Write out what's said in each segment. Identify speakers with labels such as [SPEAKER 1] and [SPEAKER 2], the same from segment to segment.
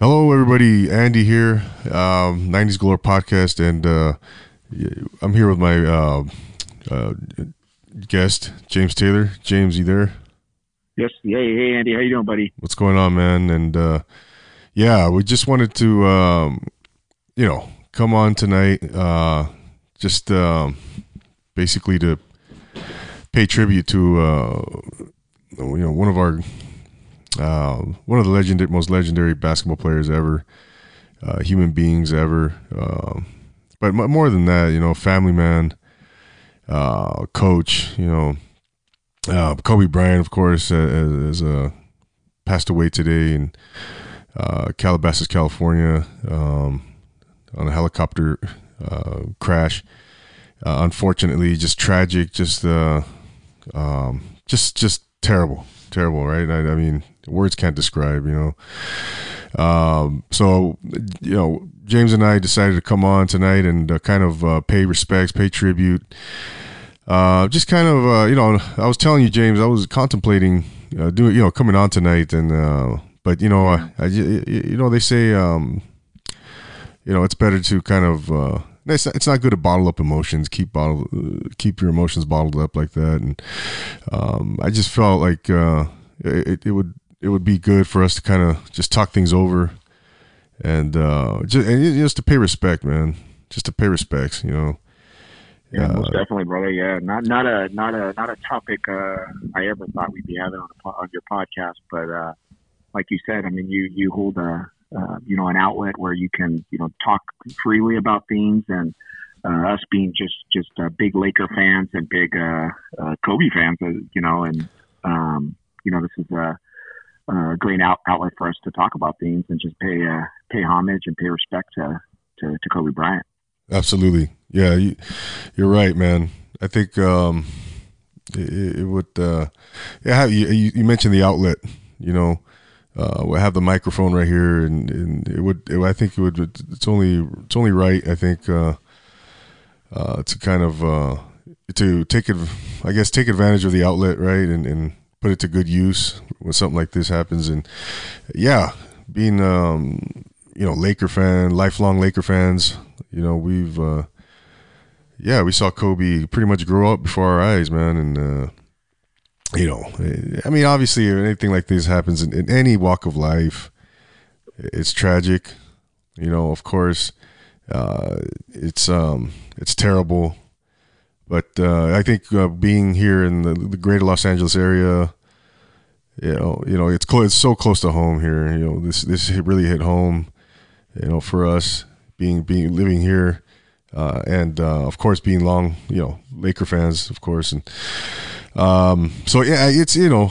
[SPEAKER 1] Hello, everybody. Andy here, um, 90s Galore podcast, and uh, I'm here with my uh, uh, guest, James Taylor. James, you there?
[SPEAKER 2] Yes. Hey, hey, Andy. How you doing, buddy?
[SPEAKER 1] What's going on, man? And uh, yeah, we just wanted to, um, you know, come on tonight, uh, just um, basically to pay tribute to, uh, you know, one of our uh, one of the legendary, most legendary basketball players ever, uh, human beings ever. Uh, but more than that, you know, family man, uh, coach. You know, uh, Kobe Bryant, of course, has uh, passed away today in Calabasas, California, um, on a helicopter crash. unfortunately, just tragic, just um, just just terrible, terrible, right? I, I mean, words can't describe, you know. Um, so, you know, James and I decided to come on tonight and uh, kind of uh, pay respects, pay tribute. Uh, just kind of, uh, you know, I was telling you, James, I was contemplating uh, doing, you know, coming on tonight, and uh, but you know, I, I, you know, they say, um, you know, it's better to kind of. It's not, it's not good to bottle up emotions. Keep bottle, keep your emotions bottled up like that, and um, I just felt like it, it would it would be good for us to kind of just talk things over and uh just and just to pay respect man just to pay respects you know
[SPEAKER 2] yeah, uh, most definitely, brother. Yeah, not not a not a not a topic uh, I ever thought we'd be having on, a, on your podcast, but uh, like you said, I mean, you you hold a uh, you know an outlet where you can you know talk freely about things, and uh, us being just just uh, big Laker fans and big uh, uh, Kobe fans, uh, you know, and um, you know this is a uh, great out, outlet for us to talk about things and just pay uh, pay homage and pay respect to, to, to Kobe Bryant.
[SPEAKER 1] Absolutely, yeah, you, are right, man. I think um, it, it, would. Uh, yeah, you, you mentioned the outlet. You know, uh, we have the microphone right here, and, and it would. It, I think it would. It's only. It's only right. I think uh, uh, to kind of uh, to take it. I guess take advantage of the outlet, right, and, and put it to good use when something like this happens. And yeah, being um, you know Laker fan, lifelong Laker fans, you know we've uh, yeah we saw Kobe pretty much grow up before our eyes, man, and. You know, I mean, obviously, anything like this happens in, in any walk of life. It's tragic, you know. Of course, uh, it's um, it's terrible but uh, I think uh, being here in the, the, greater Los Angeles area, you know, you know, it's close, it's so close to home here. You know, this this really hit home. You know, for us being being living here, uh, and uh, of course being long, you know, Laker fans, of course, and um, so yeah, it's you know,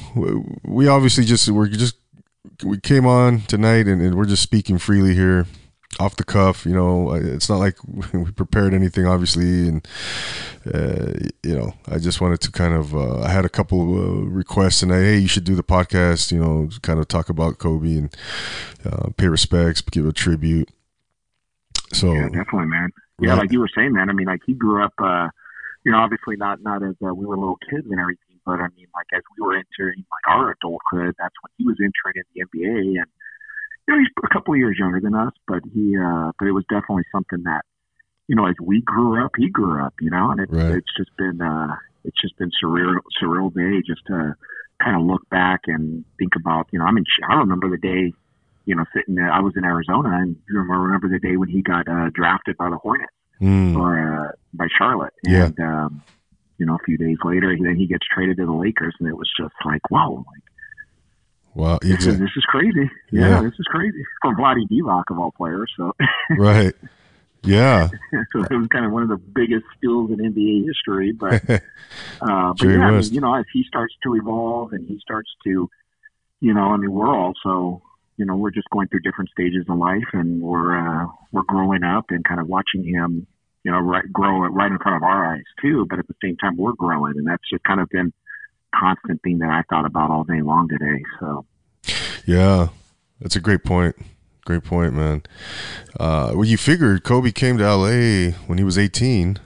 [SPEAKER 1] we obviously just we're just we came on tonight and, and we're just speaking freely here off the cuff. You know, it's not like we prepared anything, obviously, and uh, you know, I just wanted to kind of. Uh, I had a couple uh, requests, and I, hey, you should do the podcast. You know, kind of talk about Kobe and uh, pay respects, give a tribute. So
[SPEAKER 2] yeah, definitely, man. Yeah, right. like you were saying, man. I mean, like he grew up. Uh, you know, obviously not not as uh, we were little kids and everything, but I mean, like as we were entering like our adulthood, that's when he was entering in the NBA and you know, he's a couple of years younger than us, but he, uh, but it was definitely something that, you know, as we grew up, he grew up, you know, and it's, right. it's just been, uh, it's just been surreal, surreal day just to kind of look back and think about, you know, I mean, I remember the day, you know, sitting there, I was in Arizona and I remember the day when he got, uh, drafted by the Hornets mm. or, uh, by Charlotte. And, yeah. um, you know, a few days later, then he gets traded to the Lakers and it was just like, wow, like,
[SPEAKER 1] Wow,
[SPEAKER 2] this, is, this is crazy. Yeah, yeah, this is crazy for Vlade Divac of all players. So
[SPEAKER 1] right, yeah.
[SPEAKER 2] so it was kind of one of the biggest steals in NBA history. But uh, but yeah, I mean, you know, as he starts to evolve and he starts to, you know, I mean, we're also, you know, we're just going through different stages of life, and we're uh, we're growing up and kind of watching him, you know, right, grow right in front of our eyes too. But at the same time, we're growing, and that's just kind of been constant thing that I thought about all day long today. So,
[SPEAKER 1] yeah, that's a great point. Great point, man. Uh, well, you figured Kobe came to LA when he was 18.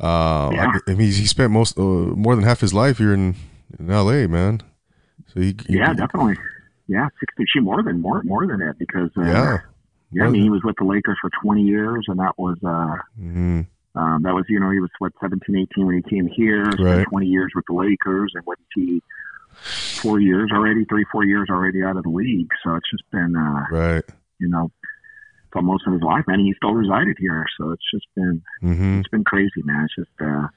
[SPEAKER 1] Uh, yeah. I, I, mean, he spent most uh, more than half his life here in, in LA, man.
[SPEAKER 2] So he, he, yeah, definitely. Yeah, sixty. She more than more more than that because uh,
[SPEAKER 1] yeah,
[SPEAKER 2] yeah. I mean, he was with the Lakers for twenty years, and that was uh,
[SPEAKER 1] mm-hmm.
[SPEAKER 2] um, that was you know he was what 17, 18 when he came here.
[SPEAKER 1] Right.
[SPEAKER 2] twenty years with the Lakers, and what he? Four years already, three four years already out of the league. So it's just been uh,
[SPEAKER 1] right.
[SPEAKER 2] you know for most of his life, and He still resided here, so it's just been
[SPEAKER 1] Mm-hmm.
[SPEAKER 2] it's been crazy, man. It's just uh,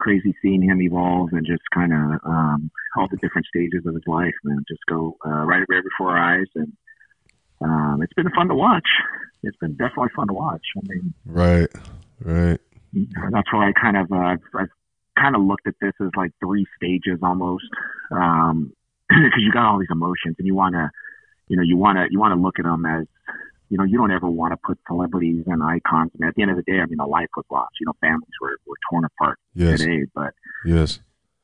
[SPEAKER 2] crazy seeing him evolve and just kind of um, all the different stages of his life, man. Just go uh, right right before our eyes, and um, it's been fun to watch. It's been definitely fun to watch. I mean,
[SPEAKER 1] Right. Right.
[SPEAKER 2] that's why I kind of uh, I've, I've kind of looked at this as like three stages almost, because you got all these emotions and you want to, you know, you want to you want to look at them as, you know, you don't ever want to put celebrities and icons. I mean, at the end of the day, I mean, a life was lost. You know, families were were torn apart
[SPEAKER 1] Yes.
[SPEAKER 2] today, but
[SPEAKER 1] Yes.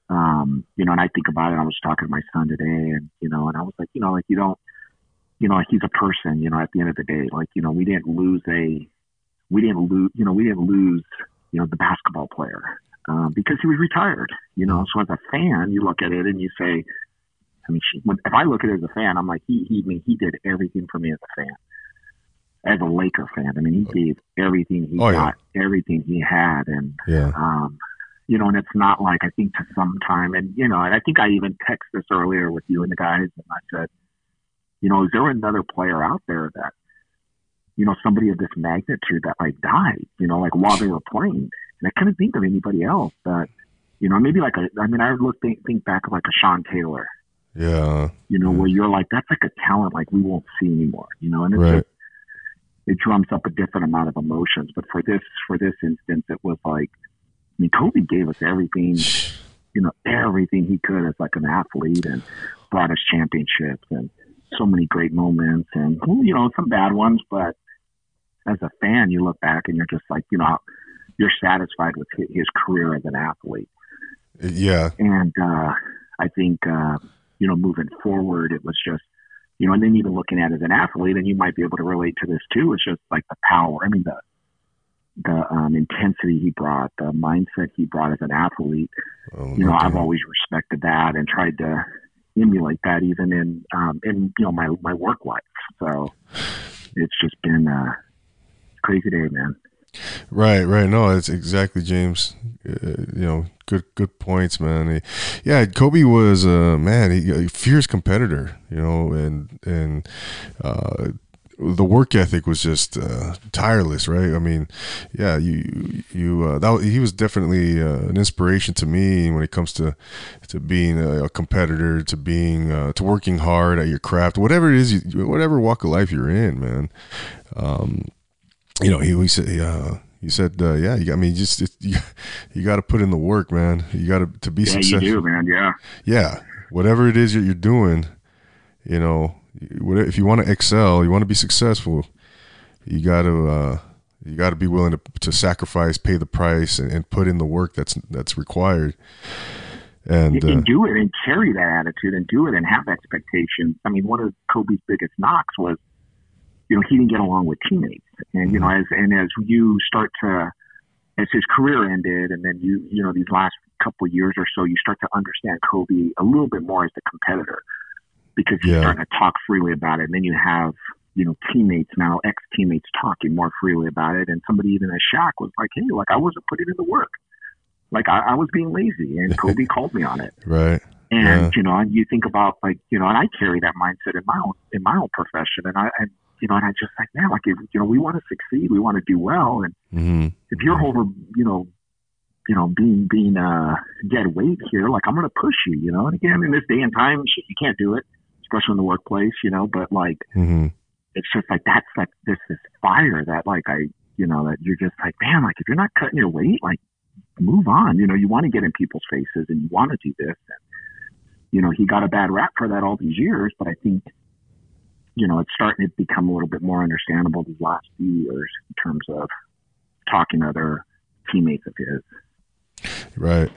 [SPEAKER 2] um, you know, and I think about it. I was talking to my son today, and you know, and I was like, you know, like you don't, you know, like he's a person. You know, at the end of the day, like you know, we didn't lose a, we didn't lose, you know, we didn't lose, you know, the basketball player um, because he was retired. You know, so as a fan, you look at it and you say, I mean, she, when, if I look at it as a fan, I'm like, he, he, I mean, he did everything for me as a fan. As a Laker fan, I mean, he gave everything he
[SPEAKER 1] Oh, yeah.
[SPEAKER 2] got, everything he had, and
[SPEAKER 1] Yeah.
[SPEAKER 2] um, you know, and it's not like I think to some time, and you know, and I think I even texted this earlier with you and the guys, and I said, you know, is there another player out there that, you know, somebody of this magnitude that like died, you know, like while they were playing, and I couldn't think of anybody else that, you know, maybe like a, I mean, I would look think, think back of like a Sean Taylor,
[SPEAKER 1] Yeah.
[SPEAKER 2] you know, where you're like, that's like a talent like we won't see anymore, you know, and it's
[SPEAKER 1] Right.
[SPEAKER 2] just, it drums up a different amount of emotions. But for this, for this instance, it was like, I mean, Kobe gave us everything, you know, everything he could as like an athlete and brought us championships and so many great moments and, you know, some bad ones. But as a fan, you look back and you're just like, you know, you're satisfied with his career as an athlete.
[SPEAKER 1] Yeah.
[SPEAKER 2] And uh, I think, uh, you know, moving forward, it was just, you know, and then even looking at it as an athlete, and you might be able to relate to this too. It's just like the power. I mean, the the um, intensity he brought, the mindset he brought as an athlete.
[SPEAKER 1] Oh,
[SPEAKER 2] You know,
[SPEAKER 1] no
[SPEAKER 2] I've always respected that and tried to emulate that even in um, in you know my my work life. So it's just been a crazy day, man.
[SPEAKER 1] Right, right. No, it's exactly James. Uh, you know, good, good points, man. He- yeah, Kobe was a man, he, a fierce competitor. You know, and and uh, the work ethic was just uh, tireless, right? I mean, yeah, you you uh, that he was definitely uh, an inspiration to me when it comes to to being a, a competitor, to being uh, to working hard at your craft, whatever it is, you, whatever walk of life you're in, man. Um, you know, he, he said, uh, he said, uh, yeah, you I mean, just, it, you, you got to put in the work, man. You got to, to be
[SPEAKER 2] Yeah,
[SPEAKER 1] successful.
[SPEAKER 2] you do, man. Yeah.
[SPEAKER 1] Yeah. Whatever it is that you're doing, you know, if you want to excel, you want to be successful, you got to, uh, you got to be willing to, to sacrifice, pay the price, and, and put in the work that's that's required. And
[SPEAKER 2] and
[SPEAKER 1] uh,
[SPEAKER 2] do it and carry that attitude and do it and have expectations. I mean, one of Kobe's biggest knocks was, you know, he didn't get along with teammates. And, you know, mm-hmm. as, and as you start to, as his career ended and then you, you know, these last couple of years or so, you start to understand Kobe a little bit more as a competitor because he's
[SPEAKER 1] Yeah.
[SPEAKER 2] starting to talk freely about it. And then you have, you know, teammates now, ex teammates talking more freely about it. And somebody even at Shaq was like, hey, like I wasn't putting in the work. Like I, I was being lazy and Kobe called me on it.
[SPEAKER 1] right,
[SPEAKER 2] And
[SPEAKER 1] Yeah.
[SPEAKER 2] you know, and you think about like you know, and I carry that mindset in my own in my own profession, and I and you know, and I just like man, like if, you know, we want to succeed, we want to do well, and
[SPEAKER 1] hmm
[SPEAKER 2] if you're over, you know, you know, being being uh dead weight here, like I'm gonna push you, you know. And again, in this day and time, shit, you can't do it, especially in the workplace, you know. But like,
[SPEAKER 1] hmm
[SPEAKER 2] it's just like that's like this this fire that like I, you know, that you're just like man, like if you're not cutting your weight, like move on. You know, you want to get in people's faces and you want to do this. And, you know, he got a bad rap for that all these years, but I think, you know, it's starting to become a little bit more understandable these last few years in terms of talking to other teammates of his.
[SPEAKER 1] Right.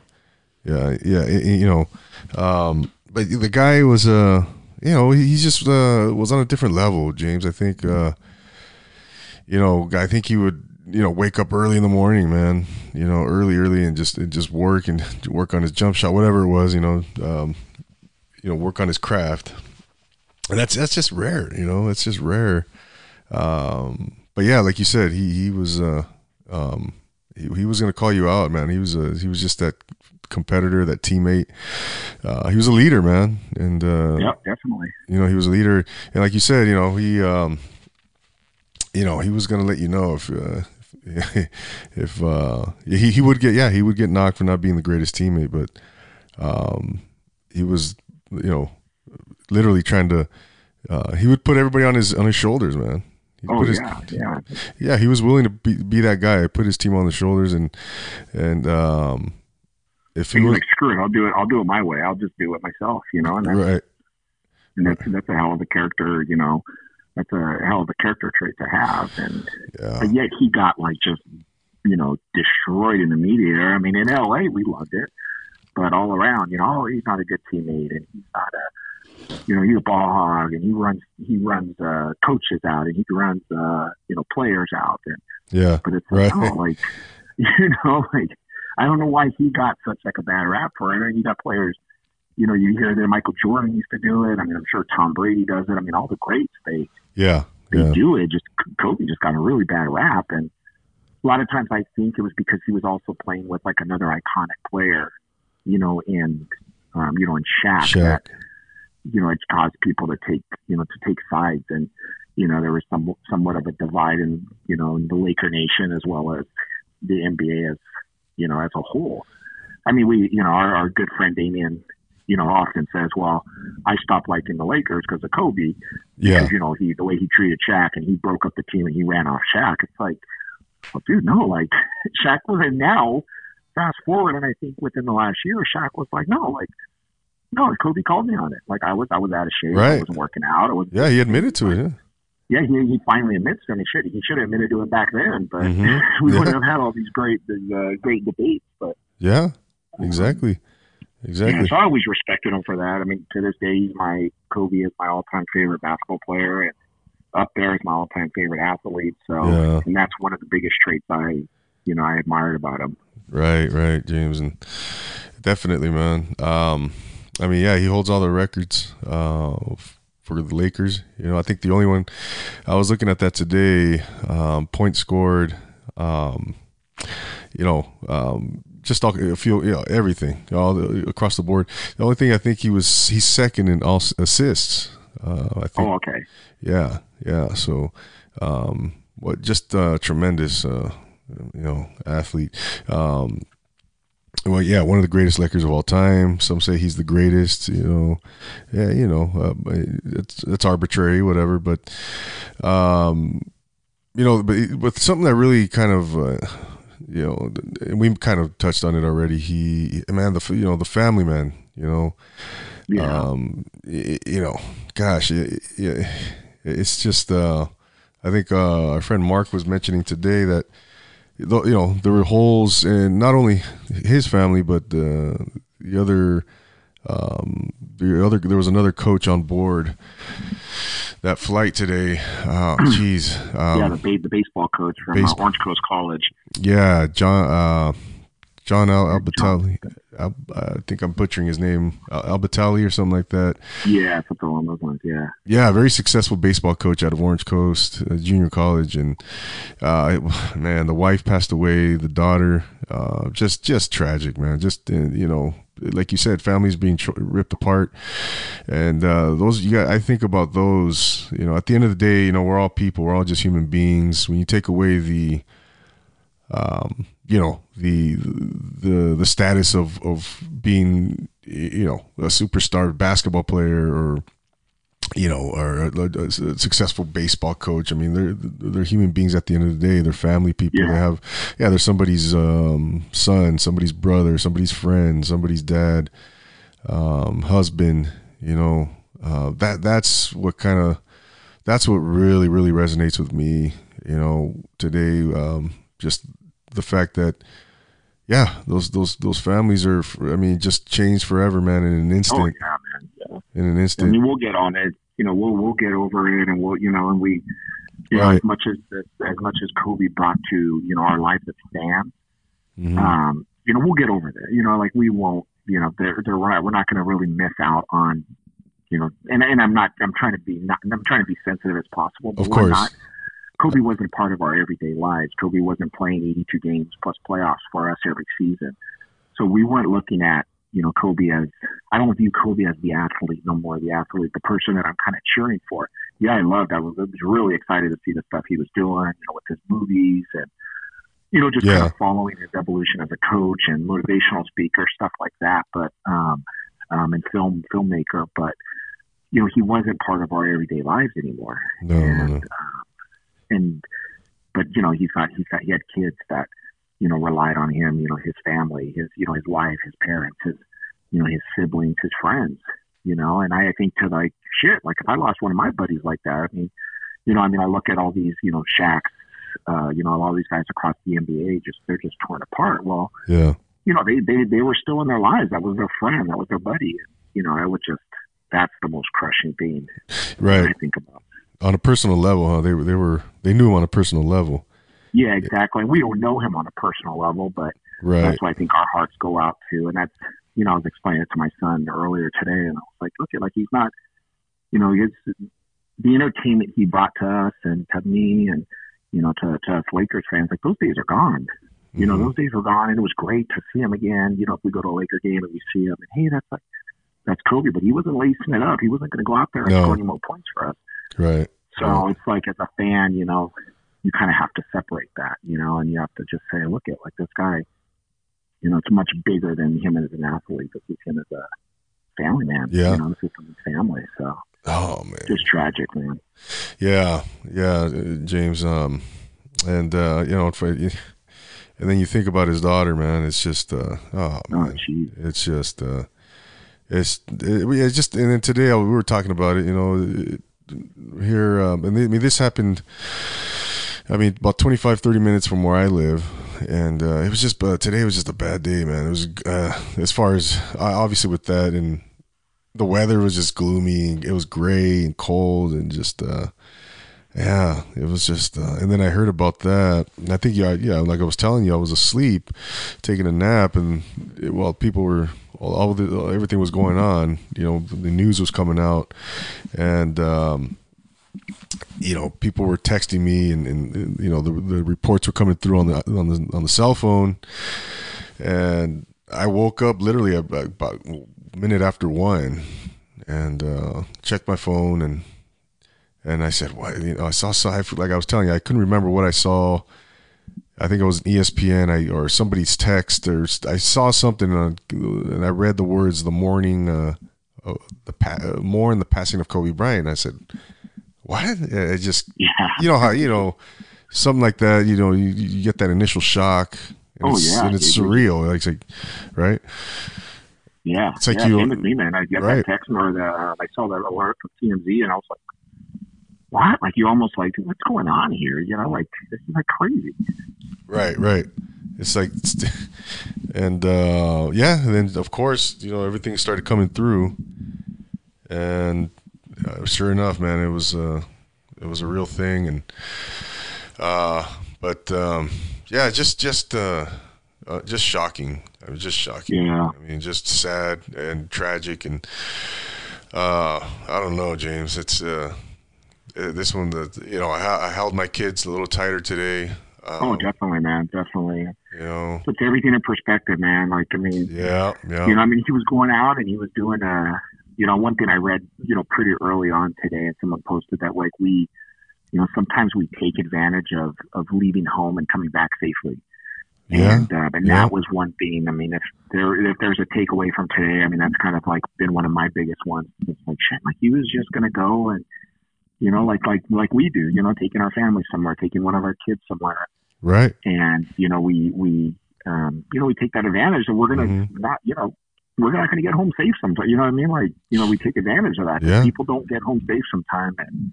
[SPEAKER 1] Yeah. Yeah. You know, um, but the guy was, uh, you know, he just uh, was on a different level, James. I think, uh, you know, I think he would, you know, wake up early in the morning, man. You know, early, early, and just and just work and work on his jump shot, whatever it was. You know, um, you know, work on his craft. And that's that's just rare, you know. It's just rare. Um, but yeah, like you said, he he was uh, um, he, he was gonna call you out, man. He was a, he was just that competitor, that teammate. Uh, he was a leader, man, and uh,
[SPEAKER 2] yeah, definitely.
[SPEAKER 1] You know, he was a leader, and like you said, you know, he um, you know, he was gonna let you know if. Uh, if uh, he he would get yeah he would get knocked for not being the greatest teammate, but um, he was you know literally trying to uh, he would put everybody on his on his shoulders, man.
[SPEAKER 2] He oh his, yeah, yeah,
[SPEAKER 1] yeah. He was willing to be, be that guy. Put his team on the shoulders, and and um,
[SPEAKER 2] if he was like, screw it, I'll do it. I'll do it my way. I'll just do it myself, you know. And that's,
[SPEAKER 1] right.
[SPEAKER 2] And that's that's a hell of a character, you know that's a hell of a character trait to have. And yeah. but yet he got like just you know destroyed in the media. I mean, in L.A. we loved it, but all around, you know, oh, he's not a good teammate, and he's not a you know he's a ball hog, and he runs he runs uh, coaches out, and he runs uh, you know players out, and
[SPEAKER 1] yeah,
[SPEAKER 2] but it's like, oh, like you know like. I don't know why he got such like a bad rap for it. I mean, you got players you know, you hear that Michael Jordan used to do it. I mean, I'm sure Tom Brady does it. I mean, all the greats they
[SPEAKER 1] yeah
[SPEAKER 2] they
[SPEAKER 1] yeah.
[SPEAKER 2] do it. Just Kobe just got a really bad rap, and a lot of times I think it was because he was also playing with like another iconic player, you know, in um, you know, in Shaq,
[SPEAKER 1] Shaq.
[SPEAKER 2] that you know it caused people to take you know to take sides, and you know there was some somewhat of a divide in you know in the Laker nation as well as the NBA as you know as a whole. I mean, we you know our, our good friend Damian you know, often says, "Well, I stopped liking the Lakers because of Kobe."
[SPEAKER 1] Yeah.
[SPEAKER 2] Because you know he the way he treated Shaq and he broke up the team and he ran off Shaq. It's like, well, dude, no, like Shaq was in now. Fast forward, and I think within the last year, Shaq was like, no, like, no, Kobe called me on it. Like I was, I was out of shape.
[SPEAKER 1] Right.
[SPEAKER 2] I wasn't working out. I was,
[SPEAKER 1] yeah, he admitted to it. Yeah.
[SPEAKER 2] Yeah, he, he finally admits to it. He should he should have admitted to it back then, but mm-hmm. we yeah. wouldn't have had all these great these, uh, great debates. But
[SPEAKER 1] yeah, exactly. Exactly.
[SPEAKER 2] Yeah, so I always respected him for that. I mean, to this day, he's my Kobe is my all-time favorite basketball player, and up there is my all-time favorite athlete. So, yeah. and that's one of the biggest traits I, you know, I admired about him.
[SPEAKER 1] Right, right, James, and definitely, man. Um, I mean, yeah, he holds all the records uh, for the Lakers. You know, I think the only one I was looking at that today, um, points scored. Um, you know, um, just talking a few, you know, everything, all the, across the board. The only thing I think he was he's second in all assists. Uh, I think.
[SPEAKER 2] Oh, okay.
[SPEAKER 1] Yeah, yeah. So, um, what just uh, tremendous, uh, you know, athlete. Um, well, yeah, one of the greatest Lakers of all time. Some say he's the greatest. You know, yeah, you know, uh, it's it's arbitrary, whatever. But, um, you know, but with something that really kind of uh, you know, we kind of touched on it already. He, man, the you know the family man, you know,
[SPEAKER 2] yeah.
[SPEAKER 1] um, you know, gosh, it, it, it's just. Uh, I think uh, our friend Mark was mentioning today that you know there were holes in not only his family but the the other um, the other there was another coach on board that flight today. Oh, jeez.
[SPEAKER 2] Um, yeah, the, the baseball coach from uh, base- uh, Orange Coast College.
[SPEAKER 1] Yeah, John uh, John Al Albatali. Al, I think I'm butchering his name, Al- Albatali or something like that.
[SPEAKER 2] Yeah, something along those lines. Yeah.
[SPEAKER 1] Yeah, very successful baseball coach out of Orange Coast uh, Junior College, and uh, man, the wife passed away, the daughter, uh, just just tragic, man. Just uh, you know, like you said, families being ripped apart, and uh, those you got. I think about those. You know, at the end of the day, you know, we're all people. We're all just human beings. When you take away the, um, you know, the the the status of of being, you know, a superstar basketball player or you know, or a, a, successful baseball coach. I mean, they're they're human beings at the end of the day. They're family people. Yeah. They have, yeah, they're somebody's um, son, somebody's brother, somebody's friend, somebody's dad, um, husband. You know, uh, that that's what kind of that's what really really resonates with me. You know, today, um, just the fact that yeah, those those those families are. I mean, just changed forever, man. In an oh, instant. Oh
[SPEAKER 2] yeah, man. Yeah.
[SPEAKER 1] In an instant.
[SPEAKER 2] I mean, we'll get on it. You know, we'll we'll get over it, and we'll you know, and we, you right. know, as much as as much as Kobe brought to you know our lives as fans, mm-hmm. um, you know, we'll get over that. You know, like we won't. You know, they're they're right. We're not going to really miss out on you know, and and I'm not. I'm trying to be not. I'm trying to be sensitive as possible. But
[SPEAKER 1] of course.
[SPEAKER 2] Not, Kobe wasn't part of our everyday lives. Kobe wasn't playing 82 games plus playoffs for us every season. So we weren't looking at, you know, Kobe as, I don't view Kobe as the athlete no more, the athlete, the person that I'm kind of cheering for. Yeah, I loved, I was, I was really excited to see the stuff he was doing, you know, with his movies and, you know, just yeah. kind of following his evolution as a coach and motivational speaker, stuff like that. But, um, um, and film, filmmaker, but, you know, he wasn't part of our everyday lives anymore.
[SPEAKER 1] No,
[SPEAKER 2] and,
[SPEAKER 1] no.
[SPEAKER 2] Um, and, but, you know, he's got, he's got, he had kids that, you know, relied on him, you know, his family, his, you know, his wife, his parents, his, you know, his siblings, his friends, you know, and I think to like, shit, like if I lost one of my buddies like that, I mean, you know, I mean, I look at all these, you know, Shaqs, uh, you know, all these guys across the NBA, just, they're just torn apart. Well,
[SPEAKER 1] yeah,
[SPEAKER 2] you know, they, they, they were still in their lives. That was their friend. That was their buddy. You know, I would just, that's the most crushing thing.
[SPEAKER 1] Right.
[SPEAKER 2] I think about.
[SPEAKER 1] On a personal level, huh? They were, they were, they knew him on a personal level.
[SPEAKER 2] Yeah, exactly. We don't know him on a personal level, but
[SPEAKER 1] right.
[SPEAKER 2] that's what I think our hearts go out to. And that's, you know, I was explaining it to my son earlier today, and I was like, look at like he's not, you know, his the entertainment he brought to us and to me and you know to to us Lakers fans, like those days are gone. You know, mm-hmm. those days were gone, and it was great to see him again. You know, if we go to a Laker game and we see him, and hey, that's like that's Kobe, but he wasn't lacing it up. He wasn't going to go out there and
[SPEAKER 1] no.
[SPEAKER 2] score any more points for us.
[SPEAKER 1] Right.
[SPEAKER 2] So
[SPEAKER 1] right.
[SPEAKER 2] it's like as a fan, you know, you kind of have to separate that, you know, and you have to just say, look at like this guy, you know, it's much bigger than him as an athlete. This is him as a family man.
[SPEAKER 1] Yeah.
[SPEAKER 2] You know, this is his family. So.
[SPEAKER 1] Oh man.
[SPEAKER 2] Just tragic, man.
[SPEAKER 1] Yeah, yeah, James. Um, and uh, you know, and then you think about his daughter, man. It's just, uh, oh,
[SPEAKER 2] oh
[SPEAKER 1] man, it's just, uh, it's, it, it's just. And then today we were talking about it. You know, here, um, and I mean, this happened I mean, about 25, 30 minutes from where I live. And uh, it was just, uh, today was just a bad day, man. It was, uh, as far as, obviously with that, and the weather was just gloomy. It was gray and cold and just, uh, yeah, it was just, uh, and then I heard about that. And I think, yeah, yeah, like I was telling you, I was asleep, taking a nap, and it, well, people were, all, the, everything was going on. You know, the news was coming out, and um, you know, people were texting me, and, and you know, the, the reports were coming through on the on the on the cell phone, and I woke up literally about a minute after one, and uh, checked my phone, and and I said, "What?" You know, I saw I like I was telling you, I couldn't remember what I saw. I think it was ESPN I, or somebody's text, or I saw something, on, and I read the words "the mourning." Uh, uh, the pa- uh, more in the passing of Kobe Bryant. I said, what? It just,
[SPEAKER 2] yeah.
[SPEAKER 1] you know how, you know, something like that, you know, you, you get that initial shock. And
[SPEAKER 2] oh,
[SPEAKER 1] it's,
[SPEAKER 2] yeah.
[SPEAKER 1] And it's surreal. Like, it's like, right?
[SPEAKER 2] Yeah.
[SPEAKER 1] It's like
[SPEAKER 2] yeah,
[SPEAKER 1] you.
[SPEAKER 2] Same with me, man. I get
[SPEAKER 1] right.
[SPEAKER 2] that text or the, uh, I saw that alert from TMZ and I was like, what? Like, you almost like, what's going on here? You know, like, this is like crazy.
[SPEAKER 1] Right, right. It's like, and uh, yeah, and then of course, you know, everything started coming through. And uh, sure enough, man, it was uh, it was a real thing, and uh, but um, yeah, just just uh, uh, just shocking. It was just shocking.
[SPEAKER 2] Yeah.
[SPEAKER 1] I mean, just sad and tragic, and uh, I don't know, James. It's uh, this one that you know I, I held my kids a little tighter today.
[SPEAKER 2] Um, oh, definitely, man, definitely.
[SPEAKER 1] You know,
[SPEAKER 2] puts everything in perspective, man. Like, I mean,
[SPEAKER 1] yeah, yeah.
[SPEAKER 2] You know, I mean, he was going out and he was doing uh you know, one thing I read, you know, pretty early on today, and someone posted that like we, you know, sometimes we take advantage of of leaving home and coming back safely.
[SPEAKER 1] Yeah.
[SPEAKER 2] And, uh, and
[SPEAKER 1] yeah.
[SPEAKER 2] that was one thing. I mean, if there if there's a takeaway from today, I mean, that's kind of like been one of my biggest ones. It's like shit, like he was just gonna go and, you know, like like like we do, you know, taking our family somewhere, taking one of our kids somewhere.
[SPEAKER 1] Right.
[SPEAKER 2] And you know, we we um, you know, we take that advantage, and we're gonna
[SPEAKER 1] Mhm.
[SPEAKER 2] not, you know, we're not going to get home safe sometimes. You know what I mean? Like, you know, we take advantage of that.
[SPEAKER 1] Yeah.
[SPEAKER 2] People don't get home safe sometimes. And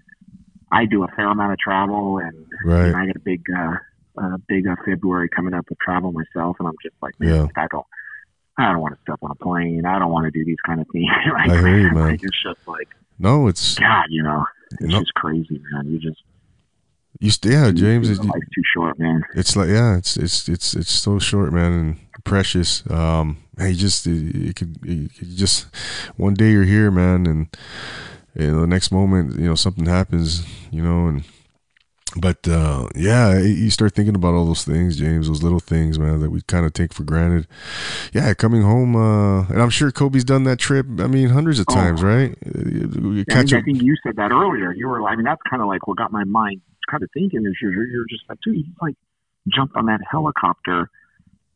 [SPEAKER 2] I do a fair amount of travel and,
[SPEAKER 1] Right.
[SPEAKER 2] and I got a big, uh, uh, big uh, February coming up with travel myself. And I'm just like, man,
[SPEAKER 1] Yeah.
[SPEAKER 2] I don't, I don't want to step on a plane. I don't want to do these kind of things. like,
[SPEAKER 1] I hear you, man.
[SPEAKER 2] Like, it's just like,
[SPEAKER 1] No, it's
[SPEAKER 2] God, you know, it's
[SPEAKER 1] No.
[SPEAKER 2] just crazy, man. You just,
[SPEAKER 1] You st- yeah, James.
[SPEAKER 2] Life's too short, man.
[SPEAKER 1] It's like yeah, it's it's it's it's so short, man, and precious. Um, hey, just you could, you could just one day you're here, man, and you know the next moment, you know something happens, you know, and but uh, yeah, you start thinking about all those things, James, those little things, man, that we kind of take for granted. Yeah, coming home, uh, and I'm sure Kobe's done that trip. I mean, hundreds of oh. times, right?
[SPEAKER 2] You catch I, mean, I think you said that earlier. You were, I mean, that's kind of like what got my mind kind of thinking. Is you're, you're just like, dude, like jumped on that helicopter.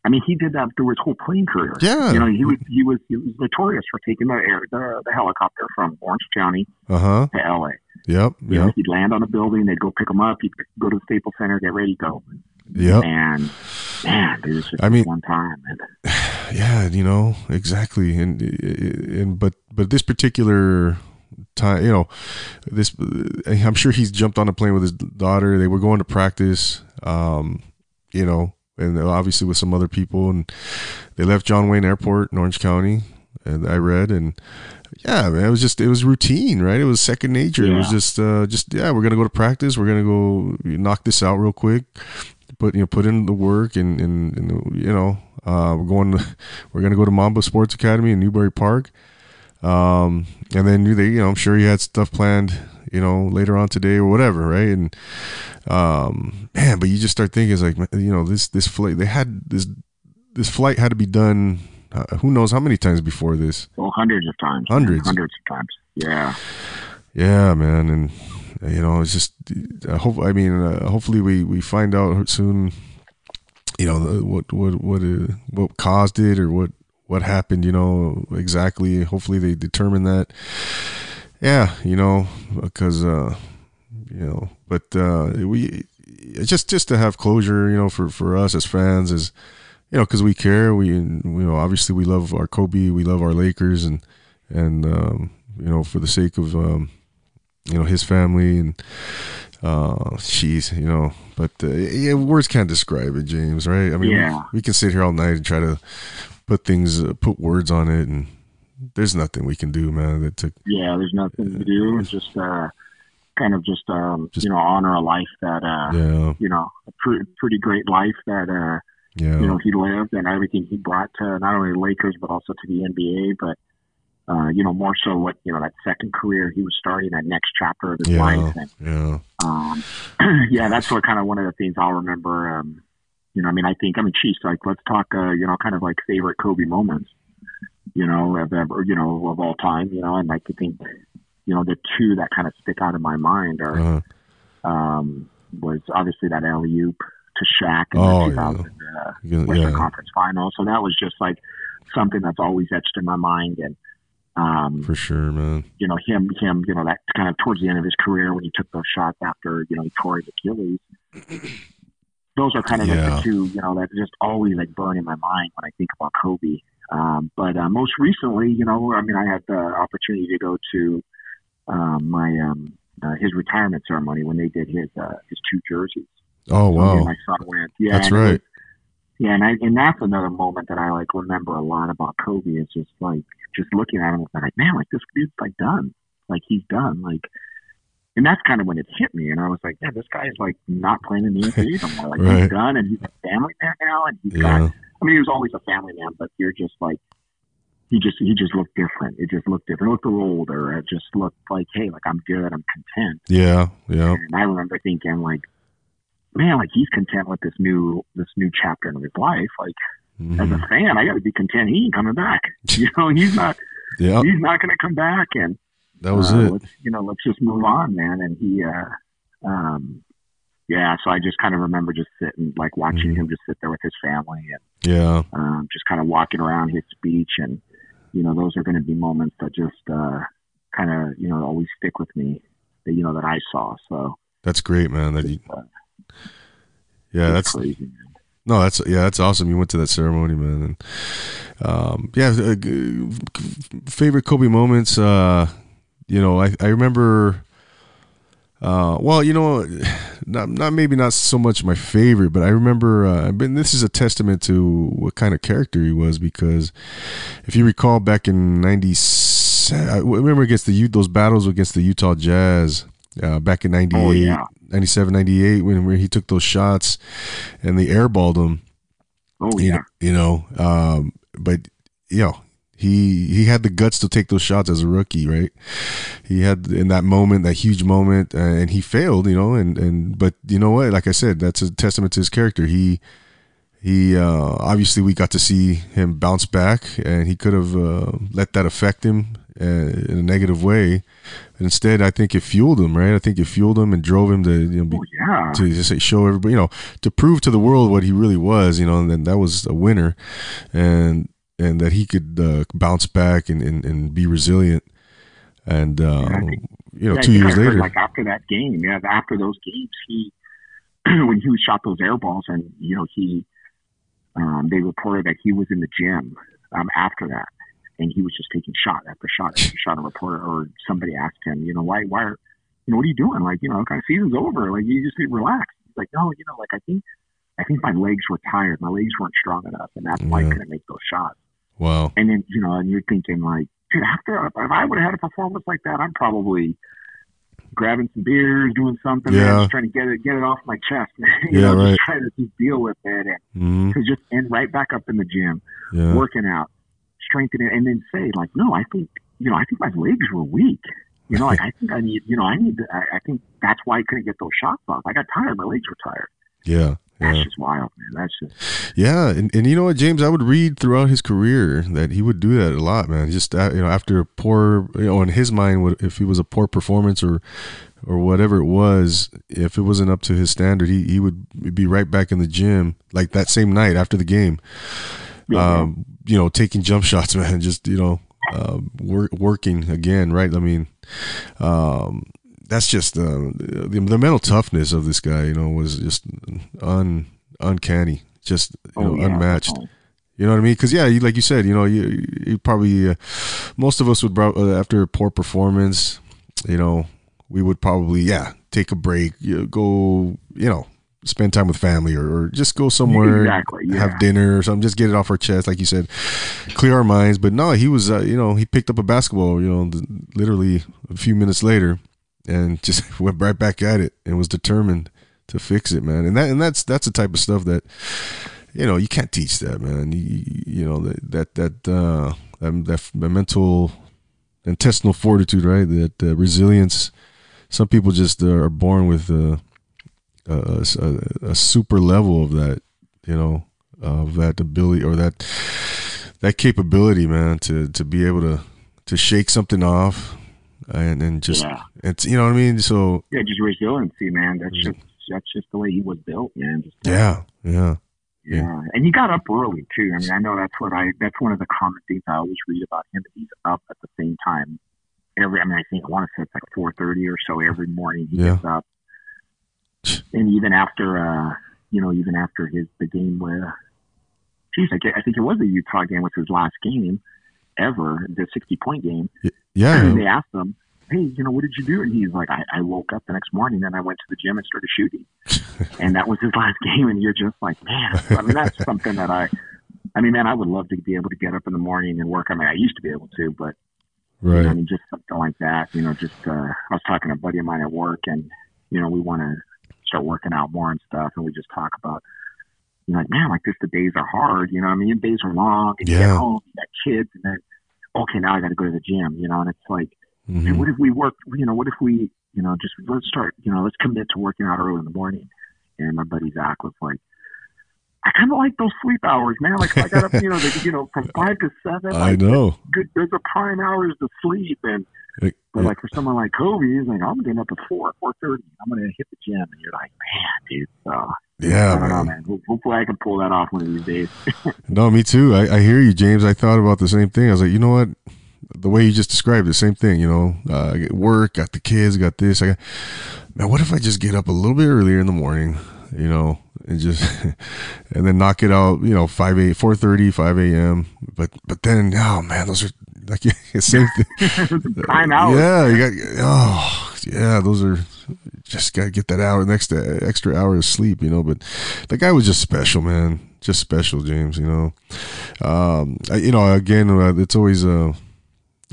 [SPEAKER 2] I mean, he did that through his whole playing career.
[SPEAKER 1] Yeah,
[SPEAKER 2] you know, he was he was he was notorious for taking the air the, the helicopter from Orange County
[SPEAKER 1] uh-huh.
[SPEAKER 2] to L.A.
[SPEAKER 1] Yep.
[SPEAKER 2] You yep. Know, he'd land on a building, they'd go pick him up, he'd go to the Staples Center, get ready to go.
[SPEAKER 1] Yep.
[SPEAKER 2] And man, it was just I mean, one time. And,
[SPEAKER 1] yeah, you know exactly, and and but but this particular time, you know, this I'm sure he's jumped on a plane with his daughter. They were going to practice, um, you know, and obviously with some other people, and they left John Wayne Airport in Orange County, and I read and yeah, man, it was just it was routine, right? It was second nature. Yeah. It was just uh, just yeah, we're gonna go to practice. We're gonna go knock this out real quick. Put you know put in the work and and, and you know uh, we're going to, we're gonna go to Mamba Sports Academy in Newbury Park. Um, and then they you know I'm sure he had stuff planned you know later on today or whatever, right? And um, man, but you just start thinking it's like you know this this flight they had this this flight had to be done uh, who knows how many times before this?
[SPEAKER 2] Oh, hundreds of times.
[SPEAKER 1] Hundreds.
[SPEAKER 2] Hundreds of times. Yeah.
[SPEAKER 1] Yeah, man, and you know, it's just. I hope. I mean, uh, hopefully, we we find out soon. You know what what what uh, what caused it or what what happened. You know exactly. Hopefully, they determine that. Yeah, you know, because uh, you know, but uh, we just just to have closure. You know, for for us as fans is you know, because we care. We, you know, obviously we love our Kobe, we love our Lakers, and and um, you know, for the sake of um, you know his family and uh, jeez, you know, but uh, yeah, words can't describe it, James. Right? I mean, yeah. we, we, can sit here all night and try to put things, uh, put words on it, and there's nothing we can do, man. That took.
[SPEAKER 2] Yeah, there's nothing to do. It's just uh, kind of just um, just, you know honor a life that uh, yeah. you know a pre- pretty great life that uh
[SPEAKER 1] yeah.
[SPEAKER 2] you know, he lived and everything he brought to not only the Lakers but also to the NBA. But uh, you know, more so what you know that second career he was starting, that next chapter of his
[SPEAKER 1] yeah,
[SPEAKER 2] life.
[SPEAKER 1] And, yeah,
[SPEAKER 2] um, yeah, that's what kind of one of the things I'll remember. Um, you know, I mean, I think, I mean, geez, like let's talk, uh, you know, kind of like favorite Kobe moments. You know, of ever, you know, of all time. You know, and I could think, you know, the two that kind of stick out in my mind are. Uh-huh. Um, was obviously that alley oop to Shaq in oh, the 2000 yeah. uh, Western yeah. Conference Final. So that was just like something that's always etched in my mind. And um,
[SPEAKER 1] for sure, man.
[SPEAKER 2] You know him, him. You know that kind of towards the end of his career when he took those shots after you know he tore his Achilles. those are kind of yeah. like the two, you know, that just always like burn in my mind when I think about Kobe. Um, but uh, most recently, you know, I mean, I had the opportunity to go to um, my um, uh, his retirement ceremony when they did his uh, his two jerseys.
[SPEAKER 1] Oh wow!
[SPEAKER 2] my son went. Yeah,
[SPEAKER 1] that's right. Was,
[SPEAKER 2] yeah, and I, and that's another moment that I like remember a lot about Kobe. Is just like just looking at him and like, man, like this dude's like done. Like he's done. Like, and that's kind of when it hit me, and I was like, yeah, this guy is like not playing in the NBA anymore. Like right. he's done, and he's a family man now, and he's yeah. got. I mean, he was always a family man, but you're just like he just he just looked different. It just looked different. It looked a little older. It just looked like, hey, like I'm good. I'm content.
[SPEAKER 1] Yeah, yeah.
[SPEAKER 2] And I remember thinking like, man, like he's content with this new this new chapter in his life. Like mm-hmm. as a fan, I got to be content. He ain't coming back. You know, he's not. yeah, he's not going to come back. And
[SPEAKER 1] that was
[SPEAKER 2] uh,
[SPEAKER 1] it.
[SPEAKER 2] You know, let's just move on, man. And he, uh, um, yeah. So I just kind of remember just sitting, like watching mm-hmm. him just sit there with his family and
[SPEAKER 1] yeah,
[SPEAKER 2] um, just kind of walking around his speech and you know those are going to be moments that just uh, kind of you know always stick with me that you know that I saw. So
[SPEAKER 1] that's great, man. That you, uh, yeah, that's
[SPEAKER 2] crazy.
[SPEAKER 1] No, that's yeah, that's awesome. You went to that ceremony, man. And um, yeah, uh, favorite Kobe moments. Uh, you know, I I remember. Uh, well, you know, not not maybe not so much my favorite, but I remember. Uh, this is a testament to what kind of character he was because, if you recall, back in '97, I remember against the those battles against the Utah Jazz uh, back in '98. Oh,
[SPEAKER 2] yeah
[SPEAKER 1] 97, 98 when where he took those shots and they airballed him.
[SPEAKER 2] Oh yeah.
[SPEAKER 1] You, you know, um, but you know, he he had the guts to take those shots as a rookie, right? He had in that moment, that huge moment, uh, and he failed, you know. And and but you know what? Like I said, that's a testament to his character. He he uh, obviously we got to see him bounce back, and he could have uh, let that affect him in a negative way. Instead, I think it fueled him, right? I think it fueled him and drove him to you know be,
[SPEAKER 2] oh, yeah.
[SPEAKER 1] to just show everybody, you know, to prove to the world what he really was, you know, and then that was a winner, and and that he could uh, bounce back and, and, and be resilient. And uh, yeah, think, you know,
[SPEAKER 2] yeah,
[SPEAKER 1] two years later,
[SPEAKER 2] like after that game, yeah, after those games, he when he shot those air balls, and you know, he um, they reported that he was in the gym um, after that, and he was just taking shot after shot after shot. A reporter or somebody asked him, you know, why, why, are, you know, what are you doing? Like, you know, kind of season's over. Like, you just need to relax. He's like, no, you know, like I think, I think my legs were tired. My legs weren't strong enough, and that's why yeah. I couldn't make those shots.
[SPEAKER 1] Wow.
[SPEAKER 2] And then, you know, and you're thinking like, dude, after if I would have had a performance like that, I'm probably grabbing some beers, doing something, yeah. man, just trying to get it get it off my chest, man. you
[SPEAKER 1] yeah,
[SPEAKER 2] know,
[SPEAKER 1] right.
[SPEAKER 2] just trying to just deal with it and
[SPEAKER 1] mm-hmm.
[SPEAKER 2] to just end right back up in the gym,
[SPEAKER 1] yeah.
[SPEAKER 2] working out, strengthening, and then say like, no, I think you know, I think my legs were weak. You know, like I think I need, you know, I need. To, I, I think that's why I couldn't get those shots off. I got tired. My legs were tired.
[SPEAKER 1] Yeah.
[SPEAKER 2] That's
[SPEAKER 1] yeah.
[SPEAKER 2] just wild, man. That's just
[SPEAKER 1] yeah, and, and you know what, James, I would read throughout his career that he would do that a lot, man. Just uh, you know, after a poor, you know, in his mind, if he was a poor performance or or whatever it was, if it wasn't up to his standard, he he would be right back in the gym like that same night after the game.
[SPEAKER 2] Yeah.
[SPEAKER 1] Um, you know, taking jump shots, man. Just you know, uh, work, working again, right? I mean, um, that's just uh, the the mental toughness of this guy. You know, was just un uncanny, just you
[SPEAKER 2] Oh,
[SPEAKER 1] know,
[SPEAKER 2] yeah.
[SPEAKER 1] unmatched.
[SPEAKER 2] Oh.
[SPEAKER 1] You know what I mean? Because yeah, you, like you said, you know, you, you probably uh, most of us would uh, after a poor performance, you know, we would probably yeah take a break, you know, go, you know, spend time with family or, or just go somewhere,
[SPEAKER 2] Exactly, yeah.
[SPEAKER 1] have dinner or something, just get it off our chest, like you said, clear our minds. But no, he was, uh, you know, he picked up a basketball, you know, th- literally a few minutes later, and just went right back at it and was determined to fix it, man. And that and that's that's the type of stuff that you know you can't teach that, man. You, you know that that that uh, that, that, that mental intestinal fortitude, right? That uh, resilience. Some people just uh, are born with uh, a, a, a super level of that, you know, of that ability or that that capability, man, to to be able to to shake something off and and just
[SPEAKER 2] Yeah.
[SPEAKER 1] it's you know what I mean. So
[SPEAKER 2] Yeah, just resiliency, man. That's mm. just that's just the way he was built, man. Just
[SPEAKER 1] yeah, yeah,
[SPEAKER 2] Yeah, and he got up early too. I mean, I know that's what I that's one of the common things I always read about him. He's up at the same time every. I mean, I think I want to say it's like four thirty or so every morning. He
[SPEAKER 1] Yeah.
[SPEAKER 2] gets up, and even after, uh, you know, even after his the game with, geez, I, I think it was the Utah game which was his last game ever, the sixty point game. And
[SPEAKER 1] yeah.
[SPEAKER 2] they asked him, "Hey, you know, what did you do?" And he's like, "I, I woke up the next morning and I went to the gym and started shooting." and that was his last game. And you're just like, man, I mean, that's something that I, I mean, man, I would love to be able to get up in the morning and work. I mean, I used to be able to, but you know, I mean, just something like that. You know, just uh, I was talking to a buddy of mine at work, and you know, we want to start working out more and stuff, and we just talk about. You know, like man, like this, the days are hard. You know, I mean, days are long. And you
[SPEAKER 1] Yeah.
[SPEAKER 2] get home, you got kids, and then okay, now I got to go to the gym. You know, and it's like,
[SPEAKER 1] Mhm.
[SPEAKER 2] and what if we work? You know, what if we, you know, just let's start. You know, let's commit to working out early in the morning. And my buddy Zach was like, I kind of like those sleep hours, man. Like I got up, you know, the, you know, from five to seven.
[SPEAKER 1] I
[SPEAKER 2] like,
[SPEAKER 1] know.
[SPEAKER 2] Good, those are prime hours to sleep. And
[SPEAKER 1] Like,
[SPEAKER 2] but like for someone like Kobe, he's like, I'm getting up at four, four thirty. I'm gonna hit the gym, and you're like, man, dude. So
[SPEAKER 1] yeah,
[SPEAKER 2] don't know,
[SPEAKER 1] man.
[SPEAKER 2] man. Hopefully, I can pull that off one of these days.
[SPEAKER 1] No, me too. I, I hear you, James. I thought about the same thing. I was like, you know what? The way you just described the same thing. You know, uh, I get work, got the kids, got this. I got, man, what if I just get up a little bit earlier in the morning? You know, and just and then knock it out. You know, five eight, four thirty, five a.m. But but then, oh man, those are like same thing.
[SPEAKER 2] prime hours.
[SPEAKER 1] Yeah, you got oh yeah, those are just got to get that hour next extra hour of sleep, you know. But the guy was just special, man, just special, James. You know, um, I- you know, again, uh, it's always uh,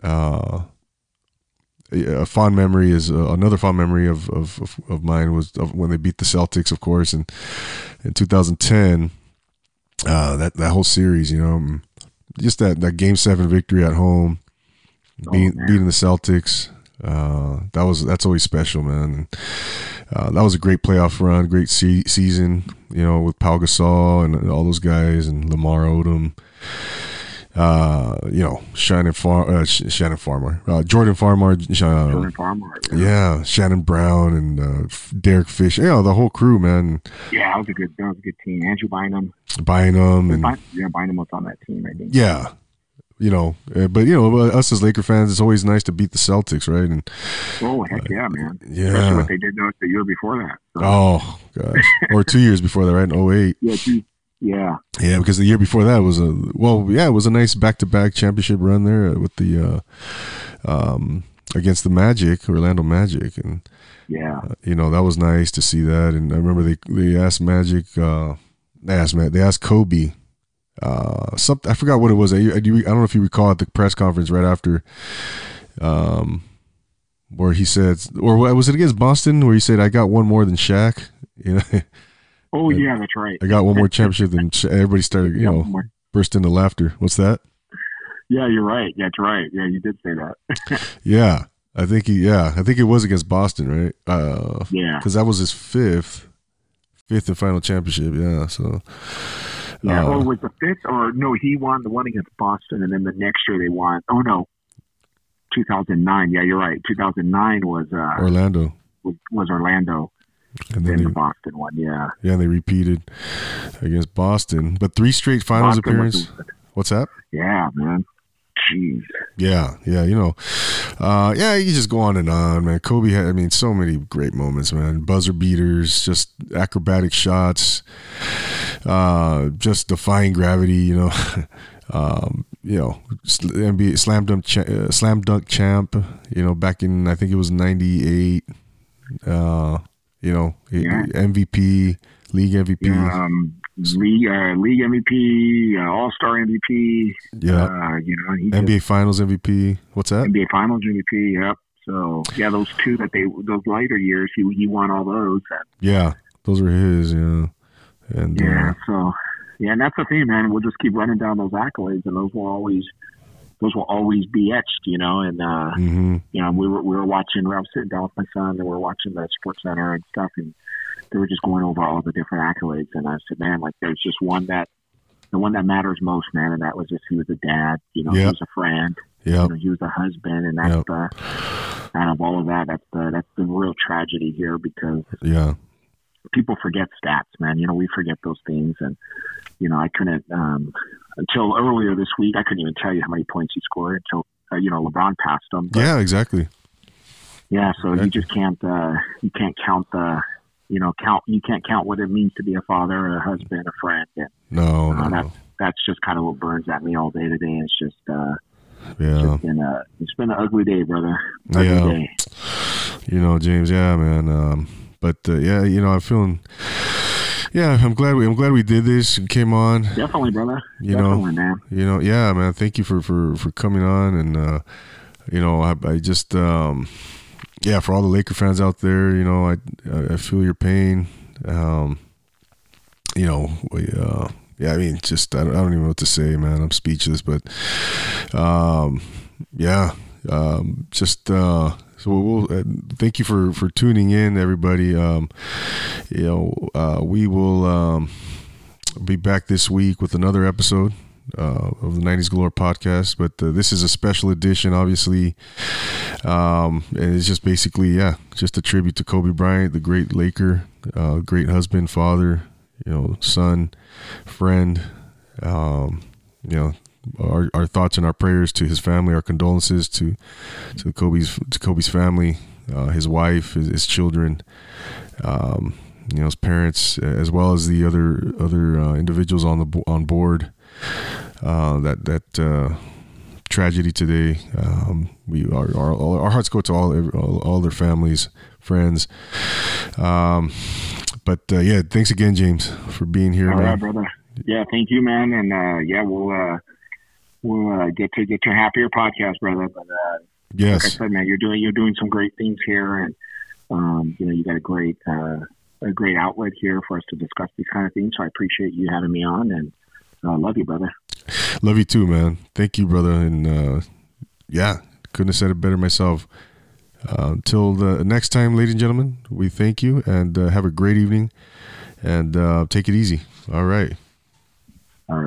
[SPEAKER 1] uh, a fond memory is uh, another fond memory of, of, of mine was of when they beat the Celtics, of course, in in 2010. Uh, that that whole series, you know, just that that game seven victory at home, oh, beating, the Celtics. Uh, that was that's always special, man. And, uh, that was a great playoff run, great se- season. You know, with Pau Gasol and all those guys and Lamar Odom uh, you know, Shannon Far, uh, Shannon Farmer, uh, Jordan Farmar, uh, Jordan Farmar, yeah. yeah. Shannon Brown and uh, Derek Fish, know, the whole crew, man.
[SPEAKER 2] Yeah, that was a good, that was a good team. Andrew Bynum,
[SPEAKER 1] Bynum, and
[SPEAKER 2] yeah, Bynum was on that team, I think.
[SPEAKER 1] Yeah, you know, uh, but you know, us as Laker fans, it's always nice to beat the Celtics, right? And
[SPEAKER 2] oh heck yeah, man!
[SPEAKER 1] Yeah, Especially
[SPEAKER 2] what they did the year before that.
[SPEAKER 1] So. Oh gosh, or two years before that, right? In 08.
[SPEAKER 2] Yeah, two, yeah.
[SPEAKER 1] Yeah, because the year before that was a well, yeah, it was a nice back-to-back championship run there with the uh, um, against the Magic, Orlando Magic, and
[SPEAKER 2] yeah, uh,
[SPEAKER 1] you know that was nice to see that. And I remember they they asked Magic, uh, they asked they asked Kobe. Uh, something I forgot what it was. I, I, I don't know if you recall at the press conference right after, um, where he said, or was it against Boston where he said, "I got one more than Shaq." You know,
[SPEAKER 2] Oh yeah, that's right.
[SPEAKER 1] I got one more championship than everybody started, you know, burst into laughter. What's that?
[SPEAKER 2] Yeah, you're right. Yeah, that's right. Yeah, you did say that.
[SPEAKER 1] yeah, I think he. Yeah, I think it was against Boston, right? Uh,
[SPEAKER 2] yeah,
[SPEAKER 1] because that was his fifth, fifth and final championship. Yeah, so.
[SPEAKER 2] Yeah, uh, or was the fifth? Or no, he won the one against Boston, and then the next year they won. Oh no, 2009. Yeah, you're right. 2009 was uh,
[SPEAKER 1] Orlando.
[SPEAKER 2] Was, was Orlando. And then, the Boston one, yeah.
[SPEAKER 1] Yeah, they repeated against Boston, but three straight finals Boston appearances. What's that?
[SPEAKER 2] Yeah, man. Jeez.
[SPEAKER 1] Yeah, yeah, you know, uh, yeah, you just go on and on, man. Kobe had, I mean, so many great moments, man. Buzzer beaters, just acrobatic shots, uh, just defying gravity, you know. um, you know, NBA slam dunk, cha- uh, slam dunk champ. You know, back in I think it was '98. Uh, you know, yeah. MVP, league MVP.
[SPEAKER 2] Um, league uh, league MVP, uh, All Star MVP.
[SPEAKER 1] Yeah, uh,
[SPEAKER 2] you know,
[SPEAKER 1] NBA just, Finals MVP. What's that?
[SPEAKER 2] NBA Finals MVP. Yep. So yeah, those two that they those later years, he he won all those.
[SPEAKER 1] Yeah, those were his. Yeah, and
[SPEAKER 2] yeah. Uh, so yeah, and that's the thing, man. We'll just keep running down those accolades, and those will always those will always be etched, you know. And uh,
[SPEAKER 1] mm-hmm.
[SPEAKER 2] you know, we were we were watching. I was sitting down with my son, and we were watching the Sports Center and stuff, and they were just going over all the different accolades. And I said, man, like there's just one that the one that matters most, man, and that was just he was a dad. You know, yep. he was a friend.
[SPEAKER 1] Yeah,
[SPEAKER 2] you know, he was a husband, and that's yep. the out of all of that, that's the that's the real tragedy here because
[SPEAKER 1] yeah,
[SPEAKER 2] people forget stats, man. You know, we forget those things, and you know, I couldn't um, until earlier this week. I couldn't even tell you how many points he scored until uh, you know LeBron passed him.
[SPEAKER 1] But, yeah, exactly.
[SPEAKER 2] Yeah, so you just can't uh, you can't count the you know count you can't count what it means to be a father, a husband, a friend. And,
[SPEAKER 1] no,
[SPEAKER 2] uh,
[SPEAKER 1] no,
[SPEAKER 2] that's that's just kind of what burns at me all day today. It's just uh,
[SPEAKER 1] yeah,
[SPEAKER 2] it's been a it's been an ugly day, brother. Ugly
[SPEAKER 1] yeah,
[SPEAKER 2] day.
[SPEAKER 1] you know, James. Yeah, man. Um, but uh, yeah, you know, I'm feeling yeah, I'm glad we I'm glad we did this and came on.
[SPEAKER 2] Definitely, brother.
[SPEAKER 1] You
[SPEAKER 2] Definitely,
[SPEAKER 1] know,
[SPEAKER 2] man.
[SPEAKER 1] You know, yeah, man. Thank you for for for coming on, and uh, you know, I, I just um, yeah, for all the Laker fans out there, you know, I I feel your pain. Um, you know, we, uh, yeah, I mean, just I don't, I don't even know what to say, man. I'm speechless, but um, yeah, um, just uh so we'll uh, thank you for for tuning in, everybody. Um, you know, uh, we will um, be back this week with another episode. Uh, of the 90s Galore podcast, but uh, this is a special edition, obviously. Um, and it's just basically, yeah, just a tribute to Kobe Bryant, the great Laker, uh, great husband, father, you know, son, friend. Um, you know, our, our thoughts and our prayers to his family, our condolences to to Kobe's to Kobe's family, uh, his wife, his, his children, um, you know, his parents, as well as the other other uh, individuals on the on board. Uh, that that uh, tragedy today. Um, we our, our, our hearts go to all all, all their families, friends. Um, but uh, yeah, thanks again, James, for being here.
[SPEAKER 2] All right, brother. Yeah, thank you, man. And uh, yeah, we'll we'll uh, get to get to a happier podcast, brother. But uh,
[SPEAKER 1] Yes.
[SPEAKER 2] Like I said, man, you're doing you're doing some great things here, and um, you know you got a great uh, a great outlet here for us to discuss these kind of things. So I appreciate you having me on, and uh, love you, brother.
[SPEAKER 1] Love you too, man. Thank you, brother. And uh, yeah, couldn't have said it better myself. Uh, until the next time, ladies and gentlemen, we thank you and uh, have a great evening and uh, take it easy. All right.
[SPEAKER 2] All right.